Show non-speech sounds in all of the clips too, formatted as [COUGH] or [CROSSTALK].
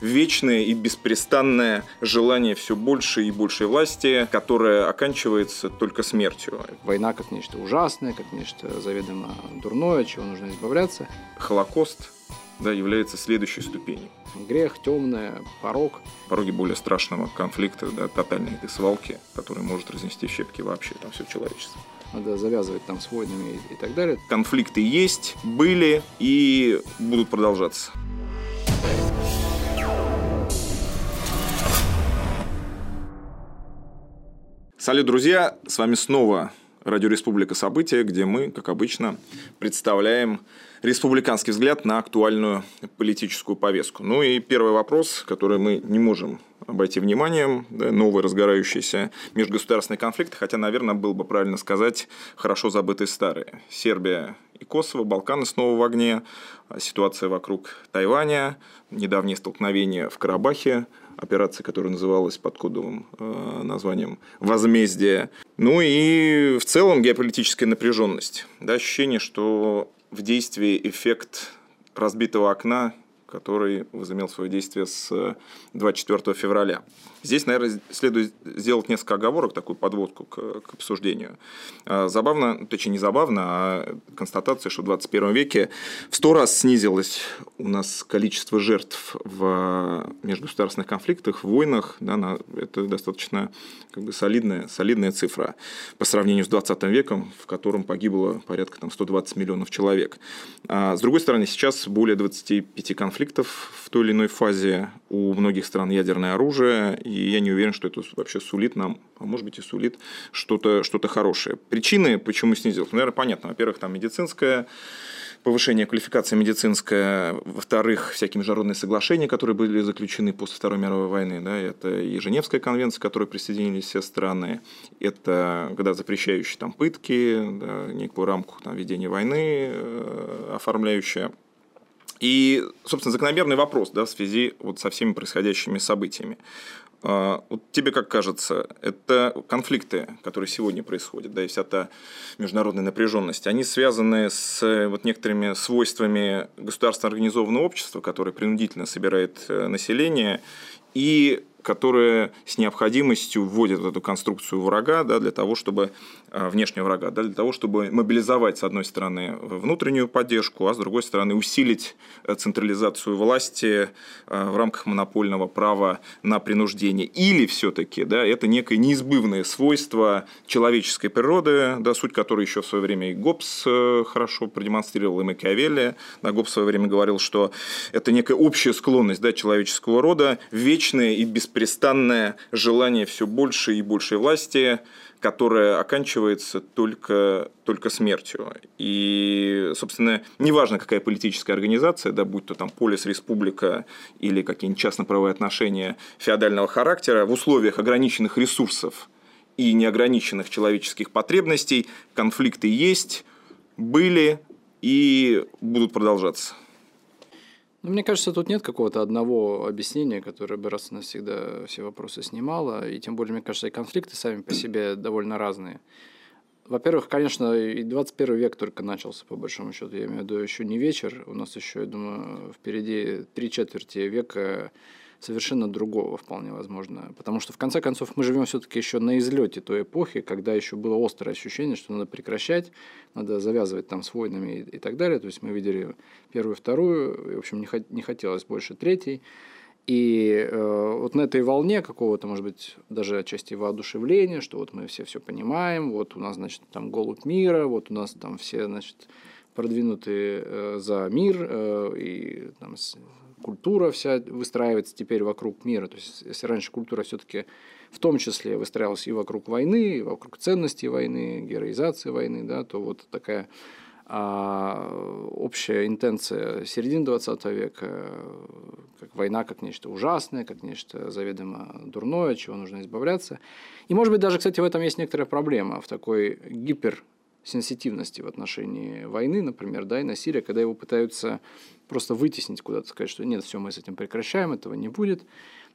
вечное и беспрестанное желание все больше и большей власти, которое оканчивается только смертью. Война как нечто ужасное, как нечто заведомо дурное, от чего нужно избавляться. Холокост да, является следующей ступенью. Грех, темное, порог. Пороги более страшного конфликта, да, тотальной этой свалки, который может разнести в щепки вообще там все человечество. Надо завязывать там с войнами и, и так далее. Конфликты есть, были и будут продолжаться. Салют, друзья! С вами снова Радио Республика События, где мы, как обычно, представляем республиканский взгляд на актуальную политическую повестку. Ну и первый вопрос, который мы не можем обойти вниманием, да, новый разгорающийся межгосударственный конфликт, хотя, наверное, было бы правильно сказать, хорошо забытые старые. Сербия и Косово, Балканы снова в огне, ситуация вокруг Тайваня, недавние столкновения в Карабахе, операция, которая называлась под кодовым э, названием «Возмездие». Ну и в целом геополитическая напряженность. Да, ощущение, что в действии эффект разбитого окна который возымел свое действие с 24 февраля. Здесь, наверное, следует сделать несколько оговорок, такую подводку к, к обсуждению. А, забавно, точнее не забавно, а констатация, что в 21 веке в сто раз снизилось у нас количество жертв в межгосударственных конфликтах, в войнах. Да, на, это достаточно как бы, солидная, солидная цифра по сравнению с 20 веком, в котором погибло порядка там, 120 миллионов человек. А, с другой стороны, сейчас более 25 конфликтов в той или иной фазе у многих стран ядерное оружие, и и я не уверен, что это вообще сулит нам, а может быть и сулит что-то что хорошее. Причины, почему снизилось, ну, наверное, понятно. Во-первых, там медицинская повышение квалификации медицинская, во-вторых, всякие международные соглашения, которые были заключены после Второй мировой войны, да, это и Женевская конвенция, к которой присоединились все страны, это когда запрещающие там пытки, да, некую рамку там, ведения войны э, оформляющая. И, собственно, закономерный вопрос да, в связи вот со всеми происходящими событиями. А, вот тебе как кажется, это конфликты, которые сегодня происходят, да, и вся та международная напряженность, они связаны с вот некоторыми свойствами государственно организованного общества, которое принудительно собирает э, население, и которое с необходимостью вводит эту конструкцию врага да, для того, чтобы Э, внешнего врага, да, для того, чтобы мобилизовать, с одной стороны, внутреннюю поддержку, а с другой стороны, усилить э, централизацию власти э, в рамках монопольного права на принуждение. Или все-таки да, это некое неизбывное свойство человеческой природы, да, суть которой еще в свое время и Гоббс хорошо продемонстрировал, и Макиавелли. Да, Гоббс в свое время говорил, что это некая общая склонность да, человеческого рода, вечное и беспрестанное желание все больше и большей власти, которая оканчивается только, только смертью. И, собственно, неважно, какая политическая организация, да, будь то там полис, республика или какие-нибудь частно-правовые отношения феодального характера, в условиях ограниченных ресурсов и неограниченных человеческих потребностей конфликты есть, были и будут продолжаться. Ну, мне кажется, тут нет какого-то одного объяснения, которое бы раз и навсегда все вопросы снимало. И тем более, мне кажется, и конфликты сами по себе довольно разные. Во-первых, конечно, и 21 век только начался, по большому счету. Я имею в виду, еще не вечер. У нас еще, я думаю, впереди три четверти века совершенно другого вполне возможно. Потому что, в конце концов, мы живем все-таки еще на излете той эпохи, когда еще было острое ощущение, что надо прекращать, надо завязывать там с войнами и, и так далее. То есть мы видели первую, вторую, и, в общем, не, не хотелось больше третьей. И э, вот на этой волне какого-то, может быть, даже отчасти воодушевления, что вот мы все все понимаем, вот у нас, значит, там голубь мира, вот у нас там все, значит, продвинутые э, за мир, э, и там, культура вся выстраивается теперь вокруг мира. То есть, если раньше культура все-таки в том числе выстраивалась и вокруг войны, и вокруг ценностей войны, героизации войны, да, то вот такая а общая интенция середины 20 века, как война как нечто ужасное, как нечто заведомо дурное, от чего нужно избавляться. И, может быть, даже, кстати, в этом есть некоторая проблема, в такой гипер сенситивности в отношении войны, например, да, и насилия, когда его пытаются просто вытеснить куда-то, сказать, что нет, все, мы с этим прекращаем, этого не будет.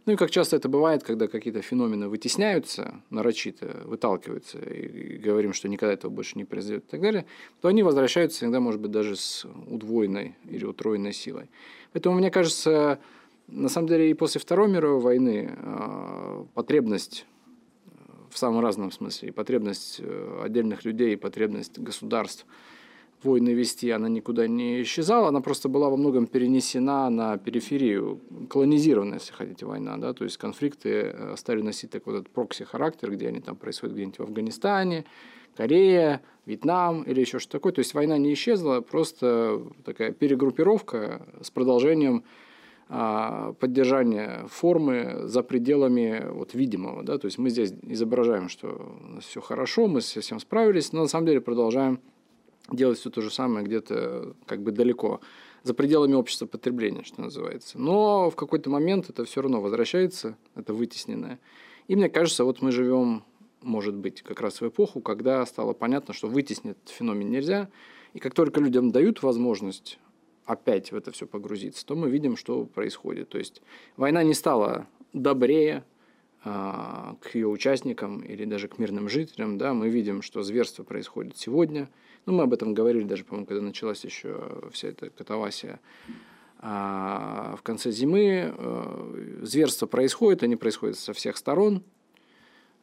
Ну и как часто это бывает, когда какие-то феномены вытесняются, нарочито выталкиваются, и, говорим, что никогда этого больше не произойдет и так далее, то они возвращаются иногда, может быть, даже с удвоенной или утроенной силой. Поэтому, мне кажется, На самом деле и после Второй мировой войны э, потребность в самом разном смысле, и потребность э, отдельных людей, и потребность государств войны вести, она никуда не исчезала, она просто была во многом перенесена на периферию, колонизирована, если хотите, война, да, то есть конфликты э, стали носить такой вот прокси-характер, где они там происходят где-нибудь в Афганистане, Корея, Вьетнам или еще что-то такое. То есть война не исчезла, просто такая перегруппировка с продолжением а, поддержания формы за пределами вот, видимого. Да? То есть мы здесь изображаем, что у нас все хорошо, мы со всем справились, но на самом деле продолжаем делать все то же самое где-то как бы далеко, за пределами общества потребления, что называется. Но в какой-то момент это все равно возвращается, это вытесненное. И мне кажется, вот мы живем, может быть, как раз в эпоху, когда стало понятно, что вытеснить феномен нельзя, и как только людям дают возможность опять в это все погрузиться, то мы видим, что происходит. То есть война не стала добрее а, к ее участникам или даже к мирным жителям. Да, мы видим, что зверство происходит сегодня. Ну, мы об этом говорили даже, по-моему, когда началась еще вся эта катавасия. А в конце зимы э, зверство происходит, они происходят со всех сторон.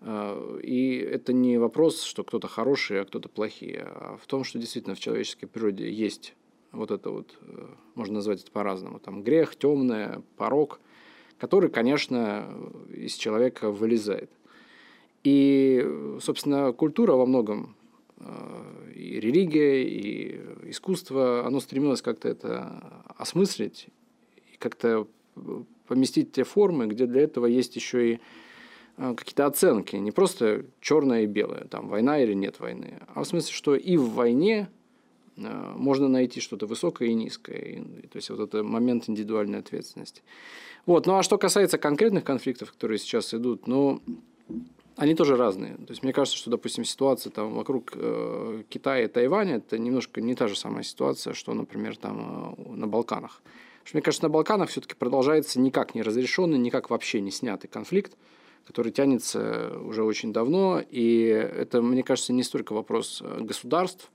Э, и это не вопрос, что кто-то хороший, а кто-то плохие, а в том, что действительно в человеческой природе есть вот это вот, э, можно назвать это по-разному, там грех, темное, порог, который, конечно, из человека вылезает. И, собственно, культура во многом, э, и религия, и искусство, оно стремилось как-то это осмыслить и как-то поместить те формы, где для этого есть еще и э, какие-то оценки, не просто черное и белое, там война или нет войны, а в смысле, что и в войне можно найти что-то высокое и низкое. То есть вот это момент индивидуальной ответственности. Вот. Ну а что касается конкретных конфликтов, которые сейчас идут, ну, они тоже разные. То есть мне кажется, что, допустим, ситуация там вокруг э, Китая и Тайваня это немножко не та же самая ситуация, что, например, там э, на Балканах. Что, мне кажется, на Балканах все-таки продолжается никак не разрешенный, никак вообще не снятый конфликт, который тянется уже очень давно. И это, мне кажется, не столько вопрос э, государств,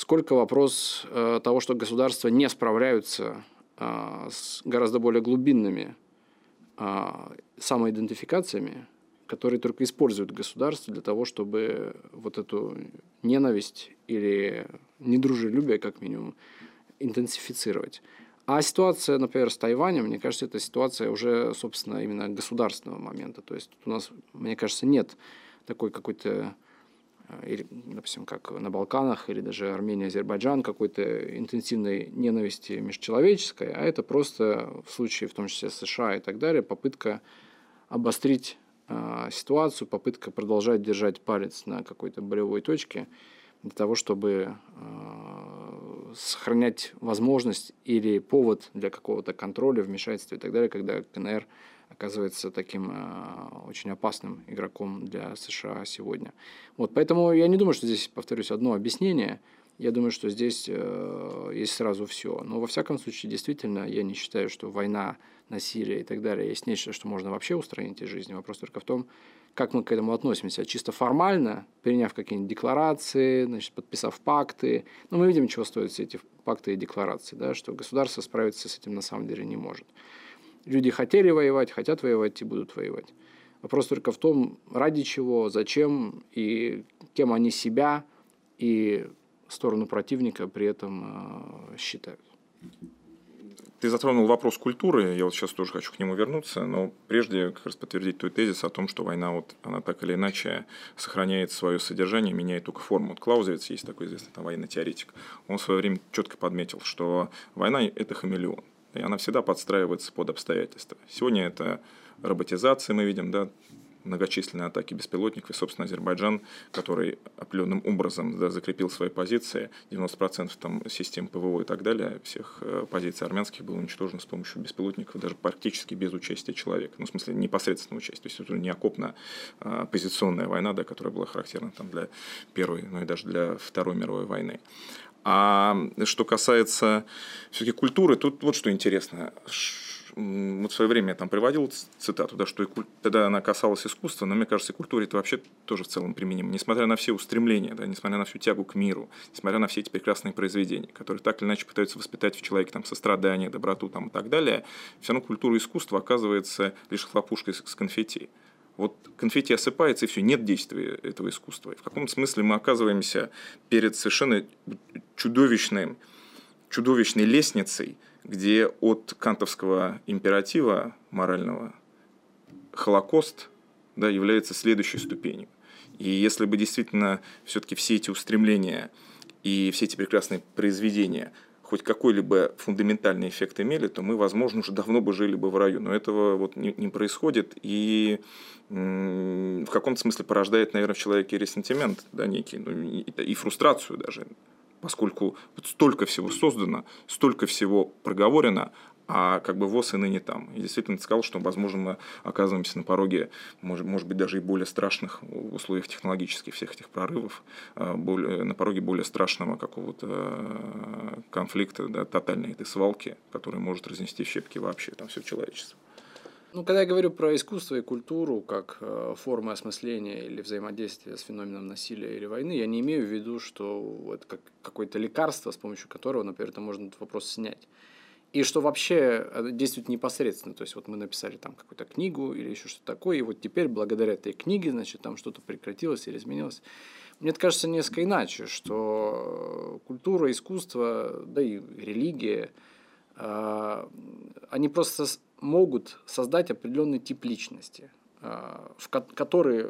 сколько вопрос э, того, что государства не справляются э, с гораздо более глубинными э, самоидентификациями, которые только используют государство для того, чтобы вот эту ненависть или недружелюбие, как минимум, интенсифицировать. А ситуация, например, с Тайванем, мне кажется, это ситуация уже, собственно, именно государственного момента. То есть у нас, мне кажется, нет такой какой-то или, допустим, как на Балканах, или даже Армения, Азербайджан, какой-то интенсивной ненависти межчеловеческой, а это просто в случае, в том числе США и так далее, попытка обострить э, ситуацию, попытка продолжать держать палец на какой-то болевой точке для того, чтобы э, сохранять возможность или повод для какого-то контроля, вмешательства и так далее, когда КНР оказывается таким э, очень опасным игроком для США сегодня. Вот, поэтому я не думаю, что здесь, повторюсь, одно объяснение. Я думаю, что здесь э, есть сразу все. Но во всяком случае, действительно, я не считаю, что война, насилие и так далее есть нечто, что можно вообще устранить из жизни. Вопрос только в том, как мы к этому относимся. Чисто формально, приняв какие-нибудь декларации, значит, подписав пакты. Но мы видим, чего стоят все эти пакты и декларации, да, что государство справиться с этим на самом деле не может. Люди хотели воевать, хотят воевать и будут воевать. Вопрос только в том, ради чего, зачем и кем они себя и сторону противника при этом э, считают. Ты затронул вопрос культуры, я вот сейчас тоже хочу к нему вернуться, но прежде как раз подтвердить твой тезис о том, что война, вот, она так или иначе сохраняет свое содержание, меняет только форму. Вот Клаузевиц есть такой известный там, военный теоретик, он в свое время четко подметил, что война – это хамелеон и она всегда подстраивается под обстоятельства. Сегодня это роботизация, мы видим, да, многочисленные атаки беспилотников, и, собственно, Азербайджан, который определенным образом да, закрепил свои позиции, 90% там систем ПВО и так далее, всех э, позиций армянских было уничтожено с помощью беспилотников, даже практически без участия человека, ну, в смысле, непосредственного участия, то есть это не окопная а позиционная война, да, которая была характерна там, для Первой, ну и даже для Второй мировой войны. А что касается все-таки культуры, тут вот что интересно. вот в свое время я там приводил цитату, да, что и куль... тогда она касалась искусства, но мне кажется, и культуре это вообще тоже в целом применимо. Несмотря на все устремления, да, несмотря на всю тягу к миру, несмотря на все эти прекрасные произведения, которые так или иначе пытаются воспитать в человеке там, сострадание, доброту там, и так далее, все равно культура искусства оказывается лишь хлопушкой с конфетти. Вот конфетти осыпается, и все, нет действия этого искусства. И в каком смысле мы оказываемся перед совершенно чудовищным, чудовищной лестницей, где от кантовского императива морального Холокост да, является следующей ступенью. И если бы действительно все-таки все эти устремления и все эти прекрасные произведения хоть какой-либо фундаментальный эффект имели, то мы, возможно, уже давно бы жили бы в раю. Но этого вот не, не происходит, и в каком-то смысле порождает, наверное, в человеке ресентимент, да, некий, ну, и, и фрустрацию даже поскольку вот столько всего создано, столько всего проговорено, а как бы ВОЗ и ныне там. И действительно ты сказал, что, возможно, мы оказываемся на пороге, может, может быть, даже и более страшных условиях технологических всех этих прорывов, а, более, на пороге более страшного какого-то а, конфликта, да, тотальной этой свалки, которая может разнести щепки вообще там все человечество. Ну, когда я говорю про искусство и культуру как э, формы осмысления или взаимодействия с феноменом насилия или войны, я не имею в виду, что это как какое-то лекарство, с помощью которого, например, это можно этот вопрос снять. И что вообще действует непосредственно. То есть вот мы написали там какую-то книгу или еще что-то такое, и вот теперь благодаря этой книге, значит, там что-то прекратилось или изменилось. Мне кажется несколько иначе, что культура, искусство, да и религия, э, они просто могут создать определенный тип личности, а, который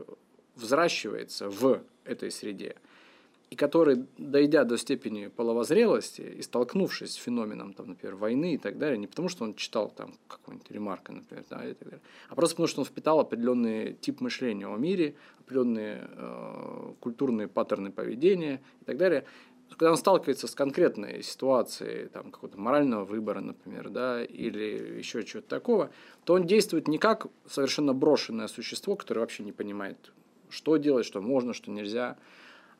взращивается в этой среде, и который, дойдя до степени половозрелости и столкнувшись с феноменом, там, например, войны и так далее, не потому что он читал там какой-нибудь ремарка, например, да, и так далее, а просто потому что он впитал определенный тип мышления о мире, определенные э, культурные паттерны поведения и так далее, когда он сталкивается с конкретной ситуацией, там, какого-то морального выбора, например, да, или еще чего-то такого, то он действует не как совершенно брошенное существо, которое вообще не понимает, что делать, что можно, что нельзя,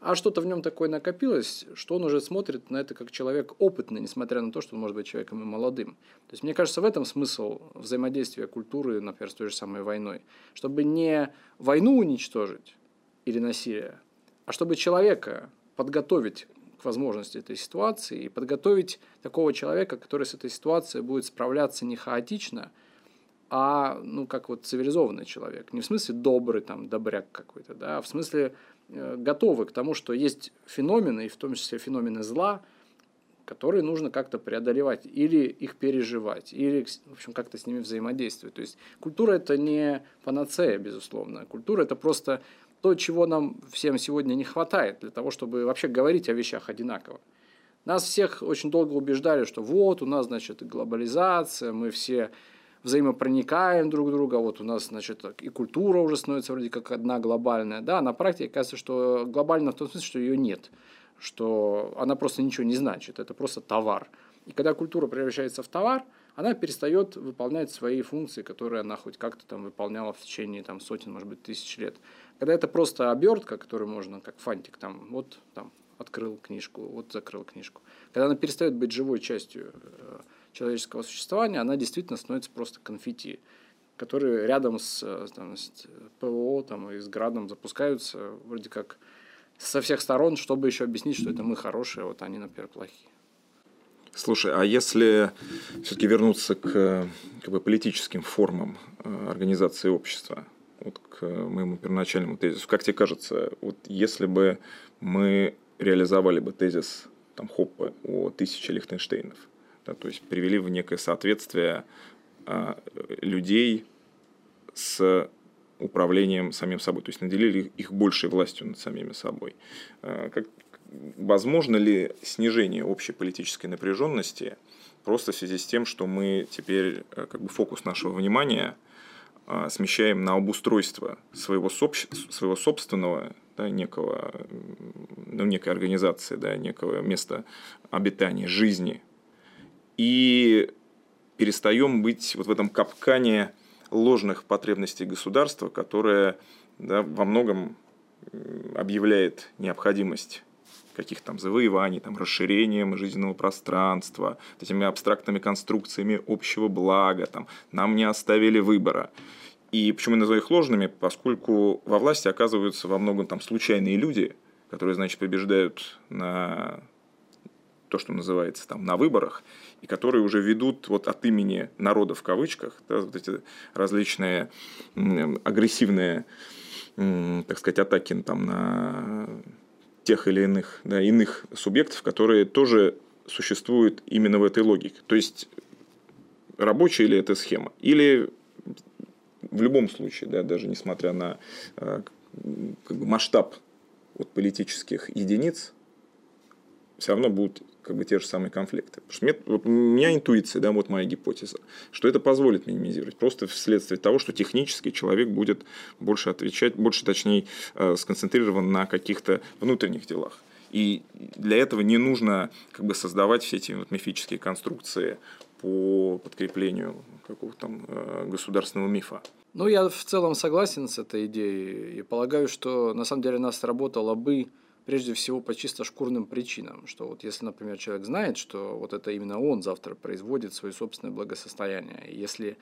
а что-то в нем такое накопилось, что он уже смотрит на это как человек опытный, несмотря на то, что он может быть человеком и молодым. То есть, мне кажется, в этом смысл взаимодействия культуры, например, с той же самой войной. Чтобы не войну уничтожить или насилие, а чтобы человека подготовить к возможности этой ситуации и подготовить такого человека, который с этой ситуацией будет справляться не хаотично, а ну как вот цивилизованный человек. Не в смысле добрый, там, добряк какой-то, да, а в смысле э, готовый к тому, что есть феномены, и в том числе феномены зла, которые нужно как-то преодолевать или их переживать, или, в общем, как-то с ними взаимодействовать. То есть культура – это не панацея, безусловно. Культура – это просто то, чего нам всем сегодня не хватает для того, чтобы вообще говорить о вещах одинаково. Нас всех очень долго убеждали, что вот у нас, значит, глобализация, мы все взаимопроникаем друг друга, вот у нас, значит, и культура уже становится вроде как одна глобальная. Да, на практике кажется, что глобально в том смысле, что ее нет, что она просто ничего не значит, это просто товар. И когда культура превращается в товар – она перестает выполнять свои функции, которые она хоть как-то там выполняла в течение там, сотен, может быть, тысяч лет. Когда это просто обертка, которую можно, как фантик, там, вот там открыл книжку, вот закрыл книжку. Когда она перестает быть живой частью э, человеческого существования, она действительно становится просто конфетти, которые рядом с, э, там, с ПВО там, и с Градом запускаются вроде как со всех сторон, чтобы еще объяснить, что это мы хорошие, а вот они, например, плохие. Слушай, а если все-таки вернуться к как бы, политическим формам э, организации общества, вот к моему первоначальному тезису, как тебе кажется, вот если бы мы реализовали бы тезис там, Хоппа о тысяче Лихтенштейнов, да, то есть привели в некое соответствие а, людей с управлением самим собой, то есть наделили их большей властью над самими собой. А, как, возможно ли снижение общей политической напряженности просто в связи с тем, что мы теперь э, как бы фокус нашего внимания э, смещаем на обустройство своего, своего собственного да, некого, ну, некой организации, да, некого места обитания, жизни. И перестаем быть вот в этом капкане ложных потребностей государства, которое да, во многом объявляет необходимость каких-то там завоеваний, там, расширением жизненного пространства, этими абстрактными конструкциями общего блага, там, нам не оставили выбора. И почему я называю их ложными? Поскольку во власти оказываются во многом там случайные люди, которые, значит, побеждают на то, что называется там на выборах, и которые уже ведут вот от имени народа в кавычках да, вот эти различные агрессивные, так сказать, атаки там, на тех или иных, да, иных субъектов, которые тоже существуют именно в этой логике. То есть рабочая ли эта схема? Или в любом случае, да, даже несмотря на э, как бы масштаб вот политических единиц, все равно будут как бы те же самые конфликты. Потому что мне, вот у меня интуиция, да, вот моя гипотеза, что это позволит минимизировать. Просто вследствие того, что технически человек будет больше отвечать, больше, точнее, э, сконцентрирован на каких-то внутренних делах. И для этого не нужно как бы создавать все эти вот мифические конструкции по подкреплению какого-то там э, государственного мифа. Ну, я в целом согласен с этой идеей и полагаю, что на самом деле нас сработало бы прежде всего по чисто шкурным причинам, что вот если, например, человек знает, что вот это именно он завтра производит свое собственное благосостояние, и если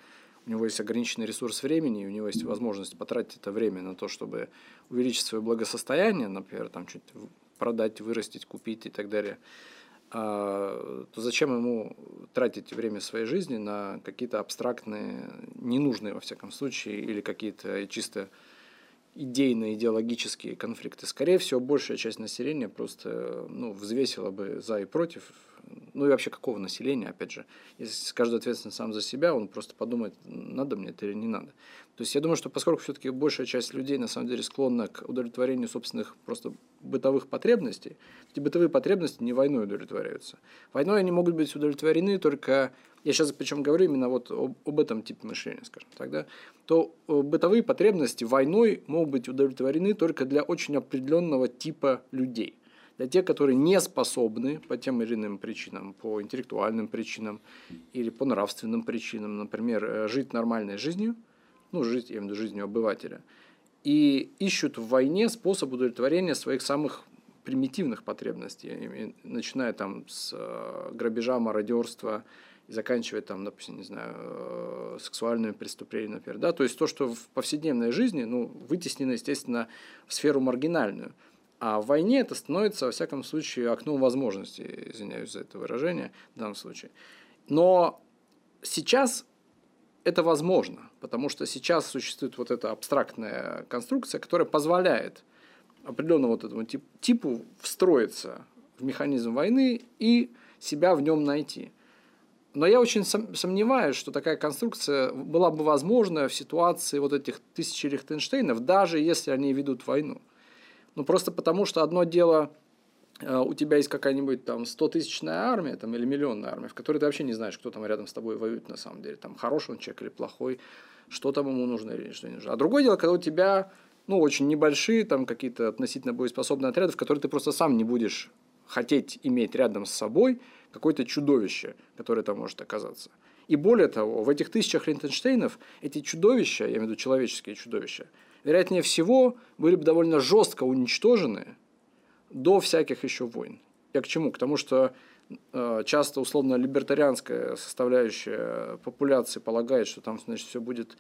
у него есть ограниченный ресурс времени, и у него есть возможность потратить это время на то, чтобы увеличить свое благосостояние, например, там чуть продать, вырастить, купить и так далее, а, то зачем ему тратить время своей жизни на какие-то абстрактные, ненужные во всяком случае, или какие-то чисто идейно-идеологические конфликты. Скорее всего, большая часть населения просто ну, взвесила бы за и против. Ну и вообще какого населения, опять же. Если каждый ответственен сам за себя, он просто подумает, надо мне это или не надо. То есть я думаю, что поскольку все-таки большая часть людей на самом деле склонна к удовлетворению собственных просто бытовых потребностей, эти бытовые потребности не войной удовлетворяются. Войной они могут быть удовлетворены только, я сейчас причем говорю именно вот об, об этом типе мышления, скажем так, да, то э, бытовые потребности войной могут быть удовлетворены только для очень определенного типа людей. Для тех, которые не способны по тем или иным причинам, по интеллектуальным причинам или по нравственным причинам, например, э, жить нормальной жизнью – ну, жить, я имею в виду жизнью обывателя, и ищут в войне способ удовлетворения своих самых примитивных потребностей, начиная там с э, грабежа, мародерства и заканчивая там, допустим, не знаю, э, сексуальными преступлениями, например. Да? То есть то, что в повседневной жизни ну, вытеснено, естественно, в сферу маргинальную. А в войне это становится, во всяком случае, окном возможностей, извиняюсь за это выражение в данном случае. Но сейчас это возможно, потому что сейчас существует вот эта абстрактная конструкция, которая позволяет определенному вот этому типу встроиться в механизм войны и себя в нем найти. Но я очень сомневаюсь, что такая конструкция была бы возможна в ситуации вот этих тысячи Лихтенштейнов, даже если они ведут войну. Ну, просто потому, что одно дело – Э, у тебя есть какая-нибудь там 100-тысячная армия там, или миллионная армия, в которой ты вообще не знаешь, кто там рядом с тобой воюет на самом деле, там хороший он человек или плохой, что там ему нужно или что не нужно. А другое дело, когда у тебя ну, очень небольшие там какие-то относительно боеспособные отряды, в которые ты просто сам не будешь хотеть иметь рядом с собой какое-то чудовище, которое там может оказаться. И более того, в этих тысячах Линтенштейнов эти чудовища, я имею в виду человеческие чудовища, вероятнее всего были бы довольно жестко уничтожены – до всяких еще войн. Я к чему? К тому, что э, часто условно либертарианская составляющая популяции полагает, что там значит, все будет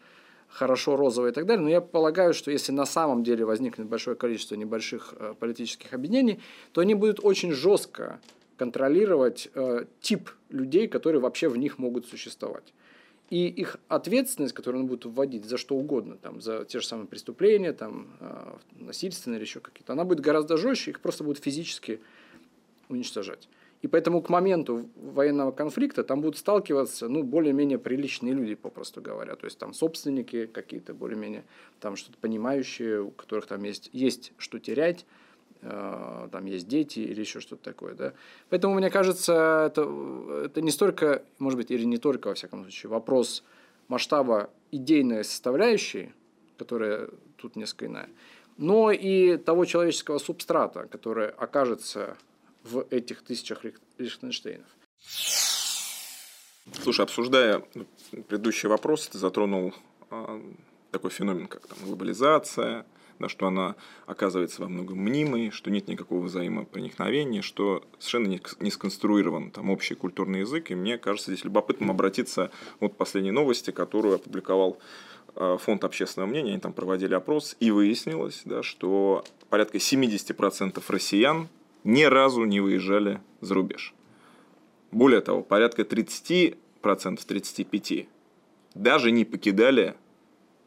хорошо, розово и так далее. Но я полагаю, что если на самом деле возникнет большое количество небольших э, политических объединений, то они будут очень жестко контролировать э, тип людей, которые вообще в них могут существовать. И их ответственность, которую он будет вводить за что угодно, там, за те же самые преступления, там, э, насильственные или еще какие-то, она будет гораздо жестче, их просто будут физически уничтожать. И поэтому к моменту военного конфликта там будут сталкиваться ну, более-менее приличные люди, попросту говоря. То есть там собственники какие-то более-менее, там что-то понимающие, у которых там есть, есть что терять, там есть дети или еще что-то такое. Да? Поэтому, мне кажется, это, это не столько, может быть, или не только, во всяком случае, вопрос масштаба идейной составляющей, которая тут несколько иная, но и того человеческого субстрата, который окажется в этих тысячах Лихтенштейнов. Слушай, обсуждая предыдущий вопрос, ты затронул э, такой феномен, как там, глобализация, да, что она оказывается во многом мнимой, что нет никакого взаимопроникновения, что совершенно не, сконструирован там общий культурный язык. И мне кажется здесь любопытным обратиться вот последней новости, которую опубликовал э, Фонд общественного мнения. Они там проводили опрос, и выяснилось, да, что порядка 70% россиян ни разу не выезжали за рубеж. Более того, порядка 30%, 35% даже не покидали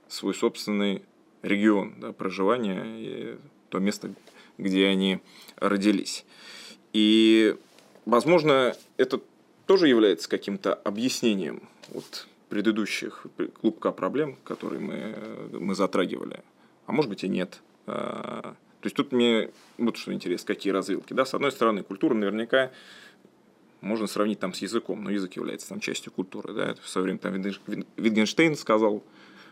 свой собственный регион да, проживания, и то место, где они родились. И, возможно, это тоже является каким-то объяснением вот предыдущих клубка проблем, которые мы, мы затрагивали. А может быть и нет. А, то есть тут мне вот что интересно, какие развилки. Да? С одной стороны, культура наверняка можно сравнить там с языком, но язык является там частью культуры. Да? В свое время там Витгенштейн сказал,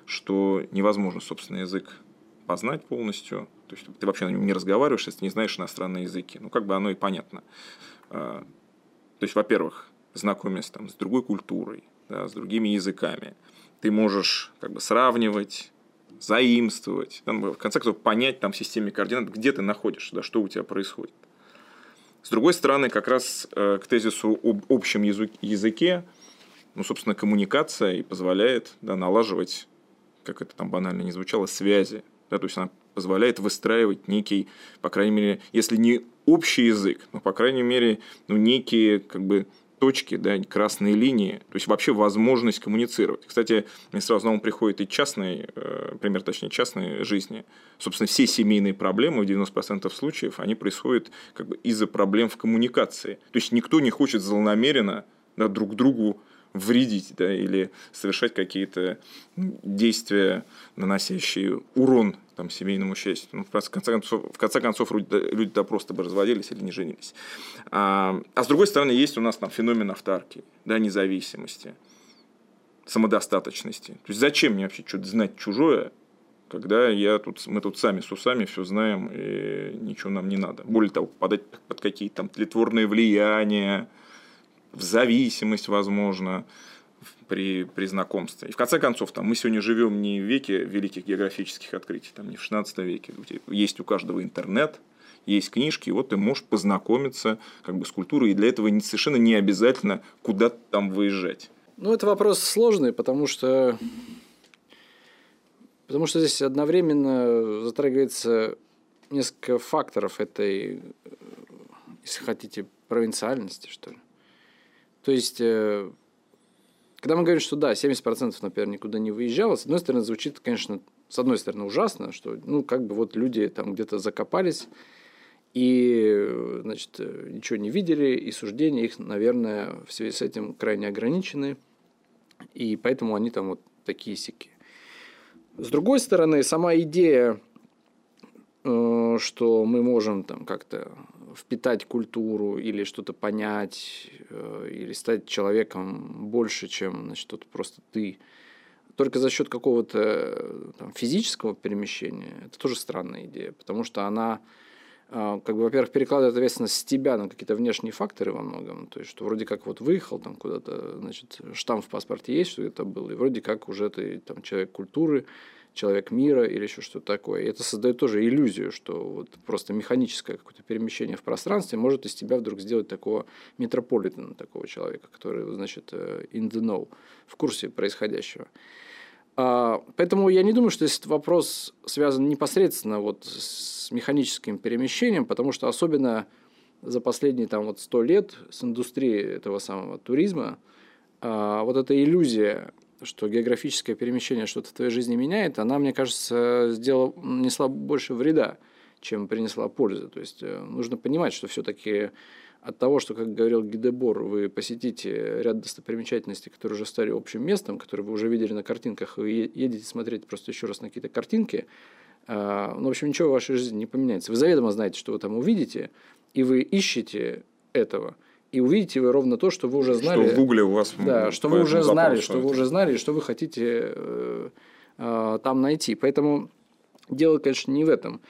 что невозможно, собственно, язык познать полностью. То есть ты вообще на нем не разговариваешь, если не знаешь иностранные языки. Ну, как бы оно и понятно. А, то есть, во-первых, знакомясь там, с другой культурой, да, с другими языками, ты можешь как бы сравнивать, заимствовать, там, в конце концов понять там в системе координат, где ты находишься, да, что у тебя происходит. С другой стороны, как раз э, к тезису об общем языке, ну, собственно, коммуникация и позволяет да, налаживать, как это там банально не звучало, связи. Да, то есть она позволяет выстраивать некий, по крайней мере, если не общий язык, но, по крайней мере, ну, некие как бы точки, да, красные линии, то есть вообще возможность коммуницировать. Кстати, мне сразу на ум приходит и частный, э, пример, точнее, частной жизни. Собственно, все семейные проблемы в 90% случаев, они происходят как бы из-за проблем в коммуникации. То есть никто не хочет злонамеренно да, друг другу вредить да, или совершать какие-то действия, наносящие урон там, семейному счастью. Ну, в, конце концов, в конце концов, люди-то просто бы разводились или не женились. А, а с другой стороны, есть у нас там феномен автарки, да, независимости, самодостаточности. То есть зачем мне вообще что-то знать чужое, когда я тут, мы тут сами с усами все знаем, и ничего нам не надо. Более того, попадать под какие-то там тлетворные влияния, в зависимость, возможно, при, при знакомстве. И в конце концов, там, мы сегодня живем не в веке великих географических открытий, там, не в 16 веке. Есть у каждого интернет, есть книжки, и вот ты можешь познакомиться как бы, с культурой, и для этого совершенно не обязательно куда-то там выезжать. Ну, это вопрос сложный, потому что, потому что здесь одновременно затрагивается несколько факторов этой, если хотите, провинциальности, что ли. То есть, э, когда мы говорим, что да, 70%, например, никуда не выезжало, с одной стороны, звучит, конечно, с одной стороны, ужасно, что, ну, как бы вот люди там где-то закопались, и, значит, ничего не видели, и суждения их, наверное, в связи с этим крайне ограничены, и поэтому они там вот такие сики. С другой стороны, сама идея, э, что мы можем там как-то впитать культуру или что-то понять, э, или стать человеком больше, чем значит, вот просто ты, только за счет какого-то э, там, физического перемещения, это тоже странная идея, потому что она, э, как бы, во-первых, перекладывает ответственность с тебя на какие-то внешние факторы во многом, то есть, что вроде как вот выехал там куда-то, значит, штамп в паспорте есть, что это был, и вроде как уже ты там человек культуры, человек мира или еще что-то такое. И это создает тоже иллюзию, что вот просто механическое какое-то перемещение в пространстве может из тебя вдруг сделать такого метрополитена, такого человека, который, значит, э, in the know, в курсе происходящего. А, поэтому я не думаю, что этот вопрос связан непосредственно вот с механическим перемещением, потому что особенно за последние там вот сто лет с индустрией этого самого туризма а, вот эта иллюзия что географическое перемещение что-то в твоей жизни меняет, она, мне кажется, сделала, несла больше вреда, чем принесла пользы. То есть э, нужно понимать, что все-таки от того, что, как говорил Гидебор, вы посетите ряд достопримечательностей, которые уже стали общим местом, которые вы уже видели на картинках, вы едете смотреть просто еще раз на какие-то картинки, э, ну, в общем, ничего в вашей жизни не поменяется. Вы заведомо знаете, что вы там увидите, и вы ищете этого – и увидите вы ровно то, что вы уже знали. Что в Гугле у вас. Да, что вы уже знали, что вы уже знали, что вы хотите э, э, там найти. Поэтому дело, конечно, не в этом.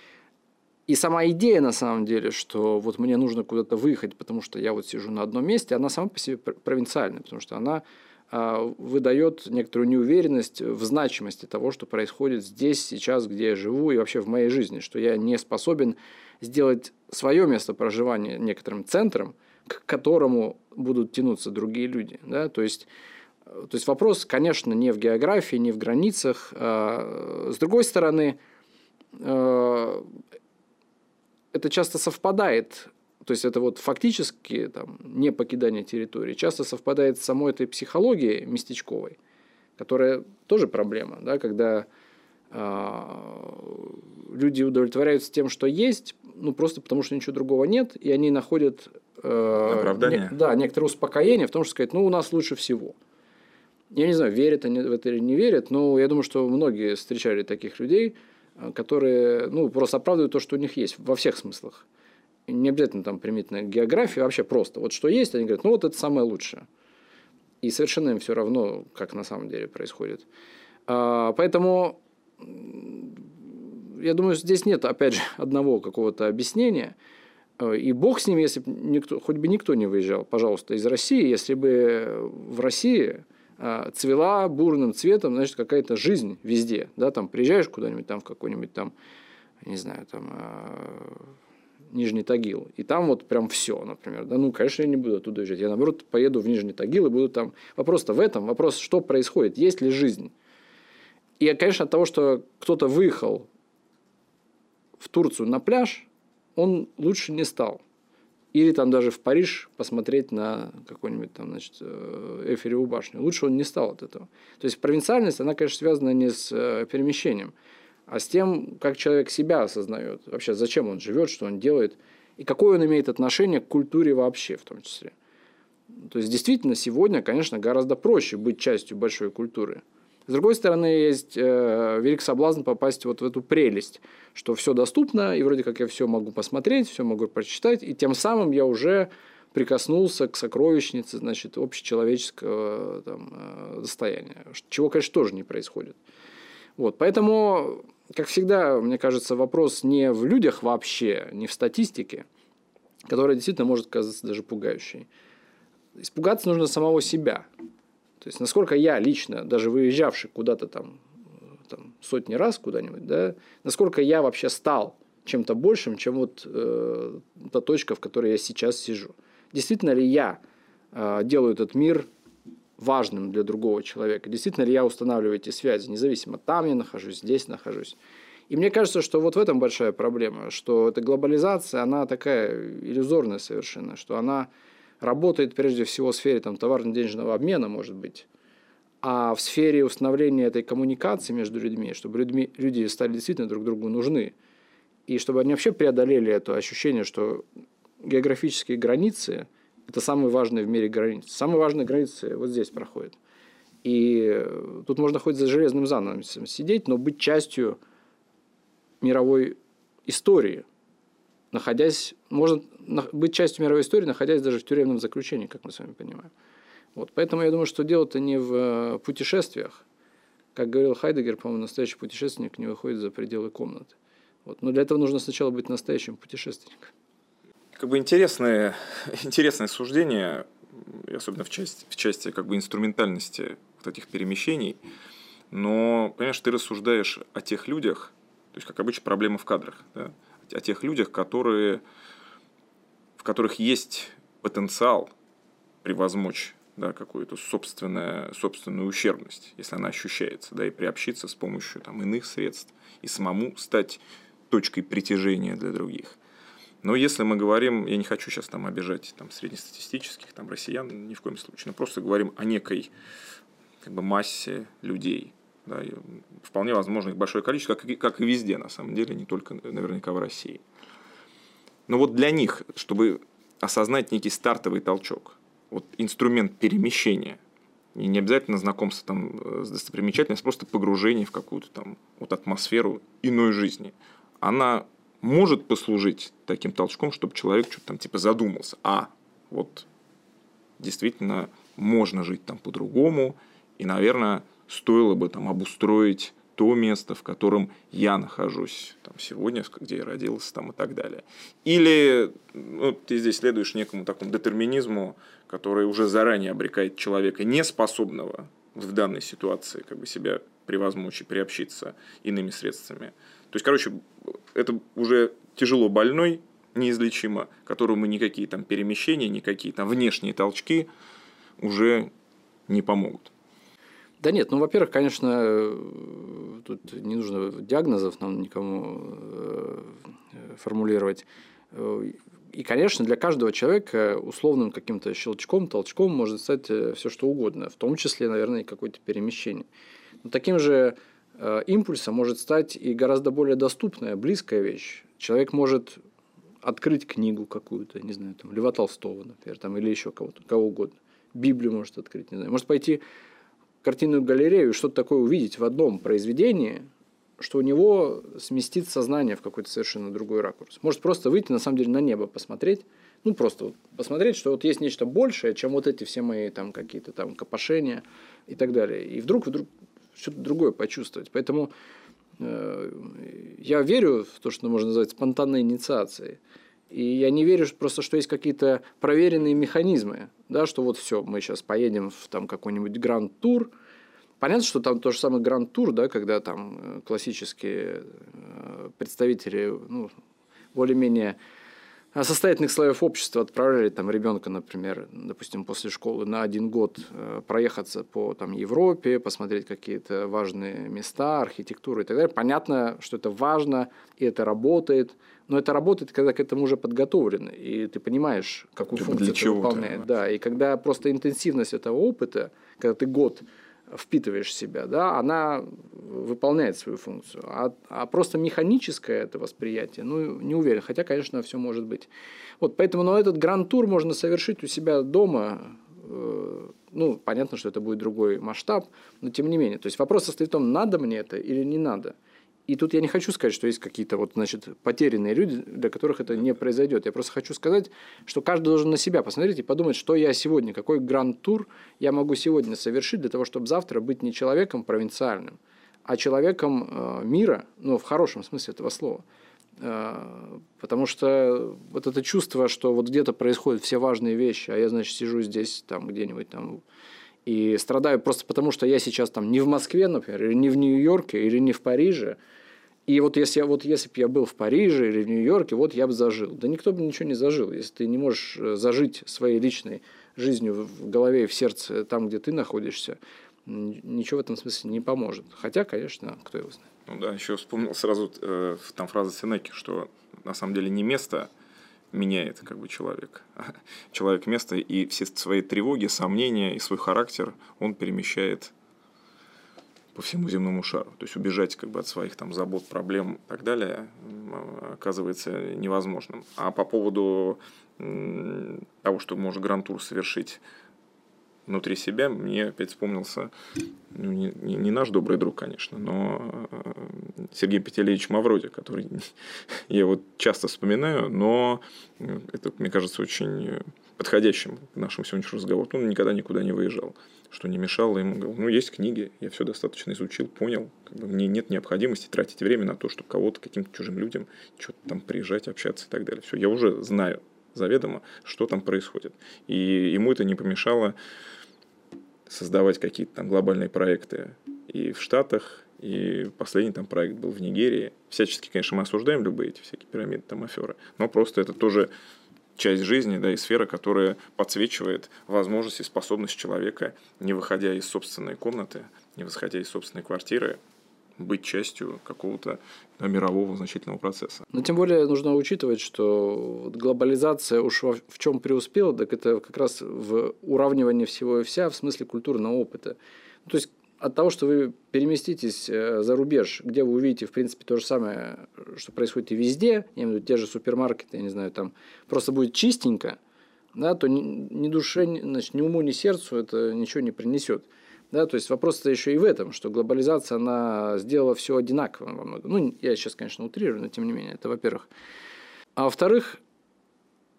И сама идея, на самом деле, что вот мне нужно куда-то выехать, потому что я вот сижу на одном месте, она сама по себе провинциальная, потому что она а, выдает некоторую неуверенность в значимости того, что происходит здесь, сейчас, где я живу и вообще в моей жизни, что я не способен сделать свое место проживания некоторым центром, к которому будут тянуться другие люди. Да? То, есть, то есть вопрос, конечно, не в географии, не в границах. А, с другой стороны, а, это часто совпадает то есть это вот фактически там, не покидание территории, часто совпадает с самой этой психологией местечковой, которая тоже проблема, да, когда э, люди удовлетворяются тем, что есть, ну просто потому что ничего другого нет, и они находят э, оправдание. Не, да, некоторое успокоение в том, что сказать, ну у нас лучше всего. Я не знаю, верят они в это или не верят, но я думаю, что многие встречали таких людей, э, которые ну, просто оправдывают то, что у них есть во всех смыслах не обязательно там применительно к географии, вообще просто. Вот что есть, они говорят, ну вот это самое лучшее. И совершенно им все равно, как на самом деле происходит. А, поэтому я думаю, здесь нет, опять же, [LAUGHS] одного какого-то объяснения. А, и бог с ним, если бы никто, хоть бы никто не выезжал, пожалуйста, из России, если бы в России а, цвела бурным цветом, значит, какая-то жизнь везде. Да, там приезжаешь куда-нибудь, там в какой-нибудь там, не знаю, там Нижний Тагил. И там вот прям все, например. Да, ну, конечно, я не буду оттуда уезжать. Я, наоборот, поеду в Нижний Тагил и буду там. Вопрос-то в этом. Вопрос, что происходит? Есть ли жизнь? И, конечно, от того, что кто-то выехал в Турцию на пляж, он лучше не стал. Или там даже в Париж посмотреть на какую-нибудь там, значит, Эфиреву башню. Лучше он не стал от этого. То есть провинциальность, она, конечно, связана не с э, перемещением, а с тем, как человек себя осознает, вообще зачем он живет, что он делает, и какое он имеет отношение к культуре вообще в том числе. То есть, действительно, сегодня, конечно, гораздо проще быть частью большой культуры. С другой стороны, есть э, велик соблазн попасть вот в эту прелесть, что все доступно, и вроде как я все могу посмотреть, все могу прочитать, и тем самым я уже прикоснулся к сокровищнице, значит, общечеловеческого там, э, достояния, чего, конечно, тоже не происходит. Вот, поэтому как всегда, мне кажется, вопрос не в людях вообще, не в статистике, которая действительно может казаться даже пугающей. Испугаться нужно самого себя. То есть, насколько я лично, даже выезжавший куда-то там, там сотни раз куда-нибудь, да, насколько я вообще стал чем-то большим, чем вот э, та точка, в которой я сейчас сижу. Действительно ли я э, делаю этот мир важным для другого человека. Действительно ли я устанавливаю эти связи, независимо, там я нахожусь, здесь нахожусь. И мне кажется, что вот в этом большая проблема, что эта глобализация, она такая иллюзорная совершенно, что она работает прежде всего в сфере там, товарно-денежного обмена, может быть, а в сфере установления этой коммуникации между людьми, чтобы людьми, люди стали действительно друг другу нужны, и чтобы они вообще преодолели это ощущение, что географические границы – это самые важные в мире границы. Самые важные границы вот здесь проходят. И тут можно хоть за железным занавесом сидеть, но быть частью мировой истории, находясь, можно быть частью мировой истории, находясь даже в тюремном заключении, как мы с вами понимаем. Вот. Поэтому я думаю, что дело-то не в э, путешествиях. Как говорил Хайдегер, по-моему, настоящий путешественник не выходит за пределы комнаты. Вот. Но для этого нужно сначала быть настоящим путешественником как бы интересное, [LAUGHS] интересное суждение, особенно в части, в части как бы инструментальности вот этих перемещений. Но, понимаешь, ты рассуждаешь о тех людях, то есть, как обычно, проблема в кадрах, да? О тех людях, которые, в которых есть потенциал превозмочь да, какую-то собственную, собственную ущербность, если она ощущается, да, и приобщиться с помощью там, иных средств, и самому стать точкой притяжения для других. Но если мы говорим, я не хочу сейчас там обижать там, среднестатистических там, россиян ни в коем случае, но просто говорим о некой как бы, массе людей. Да, вполне возможно их большое количество, как и, как и везде, на самом деле, не только наверняка в России. Но вот для них, чтобы осознать некий стартовый толчок, вот инструмент перемещения, и не обязательно знакомство там с достопримечательностью, а просто погружение в какую-то там вот атмосферу иной жизни, она может послужить таким толчком, чтобы человек что-то там типа задумался. А, вот действительно можно жить там по-другому, и, наверное, стоило бы там обустроить то место, в котором я нахожусь там, сегодня, где я родился там, и так далее. Или ну, ты здесь следуешь некому такому детерминизму, который уже заранее обрекает человека, неспособного в данной ситуации как бы себя превозмочь и приобщиться иными средствами. То есть, короче, это уже тяжело больной, неизлечимо, которому никакие там перемещения, никакие там внешние толчки уже не помогут. Да нет, ну, во-первых, конечно, тут не нужно диагнозов нам никому э, формулировать. И, конечно, для каждого человека условным каким-то щелчком, толчком может стать э, все что угодно, в том числе, наверное, и какое-то перемещение. Но таким же э, импульсом может стать и гораздо более доступная, близкая вещь. Человек может открыть книгу какую-то, не знаю, там, Льва Толстого, например, там, или еще кого-то, кого угодно. Библию может открыть, не знаю. Может пойти картинную галерею что-то такое увидеть в одном произведении, что у него сместит сознание в какой-то совершенно другой ракурс. Может просто выйти, на самом деле, на небо посмотреть, ну, просто вот посмотреть, что вот есть нечто большее, чем вот эти все мои там какие-то там копошения и так далее. И вдруг, вдруг что-то другое почувствовать. Поэтому э, я верю в то, что можно назвать спонтанной инициацией. И я не верю просто, что есть какие-то проверенные механизмы, да, что вот все, мы сейчас поедем в там какой-нибудь гранд-тур. Понятно, что там то же самое гранд-тур, да, когда там э, классические э, представители, ну, более-менее состоятельных слоев общества отправляли там ребенка, например, допустим, после школы на один год э, проехаться по там, Европе, посмотреть какие-то важные места, архитектуру и так далее. Понятно, что это важно, и это работает, но это работает, когда к этому уже подготовлены, и ты понимаешь, какую Для функцию это выполняет. Да, и когда просто интенсивность этого опыта, когда ты год впитываешь в себя, да, она выполняет свою функцию. А, а просто механическое это восприятие, ну, не уверен. Хотя, конечно, все может быть. Вот поэтому но этот гранд-тур можно совершить у себя дома. Э, ну, понятно, что это будет другой масштаб, но тем не менее. То есть вопрос состоит в том, надо мне это или не надо. И тут я не хочу сказать, что есть какие-то вот, значит, потерянные люди, для которых это не произойдет. Я просто хочу сказать, что каждый должен на себя посмотреть и подумать, что я сегодня, какой гранд-тур я могу сегодня совершить для того, чтобы завтра быть не человеком провинциальным, а человеком э, мира, ну, в хорошем смысле этого слова. Э, потому что вот это чувство, что вот где-то происходят все важные вещи, а я, значит, сижу здесь, там, где-нибудь там и страдаю просто потому, что я сейчас там не в Москве, например, или не в Нью-Йорке, или не в Париже, и вот если, вот если бы я был в Париже или в Нью-Йорке, вот я бы зажил. Да никто бы ничего не зажил. Если ты не можешь э, зажить своей личной жизнью в голове и в сердце там, где ты находишься, ничего в этом смысле не поможет. Хотя, конечно, кто его знает. Ну да, еще вспомнил сразу э, там фраза Сенеки, что на самом деле не место меняет как бы человек. [LAUGHS] Человек место и все свои тревоги, сомнения и свой характер он перемещает по всему земному шару. То есть убежать как бы от своих там забот, проблем и так далее оказывается невозможным. А по поводу того, что может грантур совершить внутри себя, мне опять вспомнился ну, не, не, наш добрый друг, конечно, но э, Сергей Петелевич Мавроди, который [LAUGHS] я вот часто вспоминаю, но это, мне кажется, очень подходящим к нашему сегодняшнему разговору. Он никогда никуда не выезжал что не мешало ему. Говорил, ну, есть книги, я все достаточно изучил, понял. Как бы мне нет необходимости тратить время на то, чтобы кого-то, каким-то чужим людям что-то там приезжать, общаться и так далее. Все, я уже знаю заведомо, что там происходит. И ему это не помешало создавать какие-то там глобальные проекты и в Штатах, и последний там проект был в Нигерии. Всячески, конечно, мы осуждаем любые эти всякие пирамиды, там аферы, но просто это тоже часть жизни, да, и сфера, которая подсвечивает возможность и способность человека, не выходя из собственной комнаты, не выходя из собственной квартиры, быть частью какого-то мирового значительного процесса. Но тем более нужно учитывать, что глобализация уж в чем преуспела, так это как раз в уравнивании всего и вся в смысле культурного опыта. То есть от того, что вы переместитесь э, за рубеж, где вы увидите, в принципе, то же самое, что происходит и везде, я имею в виду те же супермаркеты, я не знаю, там просто будет чистенько, да, то ни, ни душе, значит, ни уму, ни сердцу это ничего не принесет. Да, то есть вопрос-то еще и в этом, что глобализация, она сделала все одинаково во многом. Ну, я сейчас, конечно, утрирую, но тем не менее, это во-первых. А во-вторых,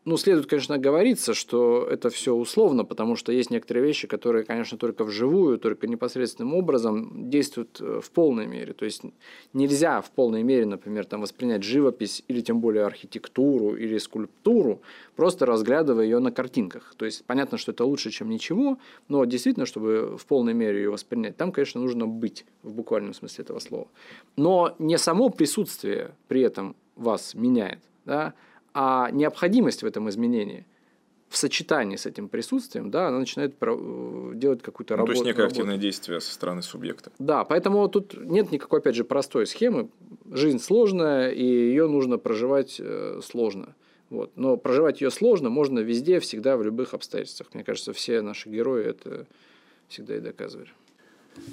ну, следует, конечно, оговориться, что это все условно, потому что есть некоторые вещи, которые, конечно, только вживую, только непосредственным образом действуют э, в полной мере. То есть нельзя в полной мере, например, там, воспринять живопись или тем более архитектуру или скульптуру, просто разглядывая ее на картинках. То есть понятно, что это лучше, чем ничего, но действительно, чтобы в полной мере ее воспринять, там, конечно, нужно быть в буквальном смысле этого слова. Но не само присутствие при этом вас меняет, да, а необходимость в этом изменении в сочетании с этим присутствием, да, она начинает делать какую-то ну, работу. То есть некое активное действие со стороны субъекта. Да, поэтому тут нет никакой, опять же, простой схемы. Жизнь сложная, и ее нужно проживать э, сложно. Вот. Но проживать ее сложно можно везде, всегда, в любых обстоятельствах. Мне кажется, все наши герои это всегда и доказывали.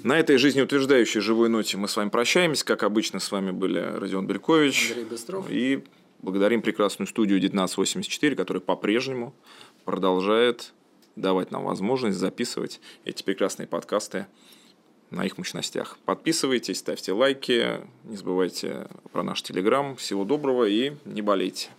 На этой жизнеутверждающей живой ноте мы с вами прощаемся. Как обычно, с вами были Родион Белькович Андрей Быстров. и Благодарим прекрасную студию 1984, которая по-прежнему продолжает давать нам возможность записывать эти прекрасные подкасты на их мощностях. Подписывайтесь, ставьте лайки, не забывайте про наш телеграм. Всего доброго и не болейте.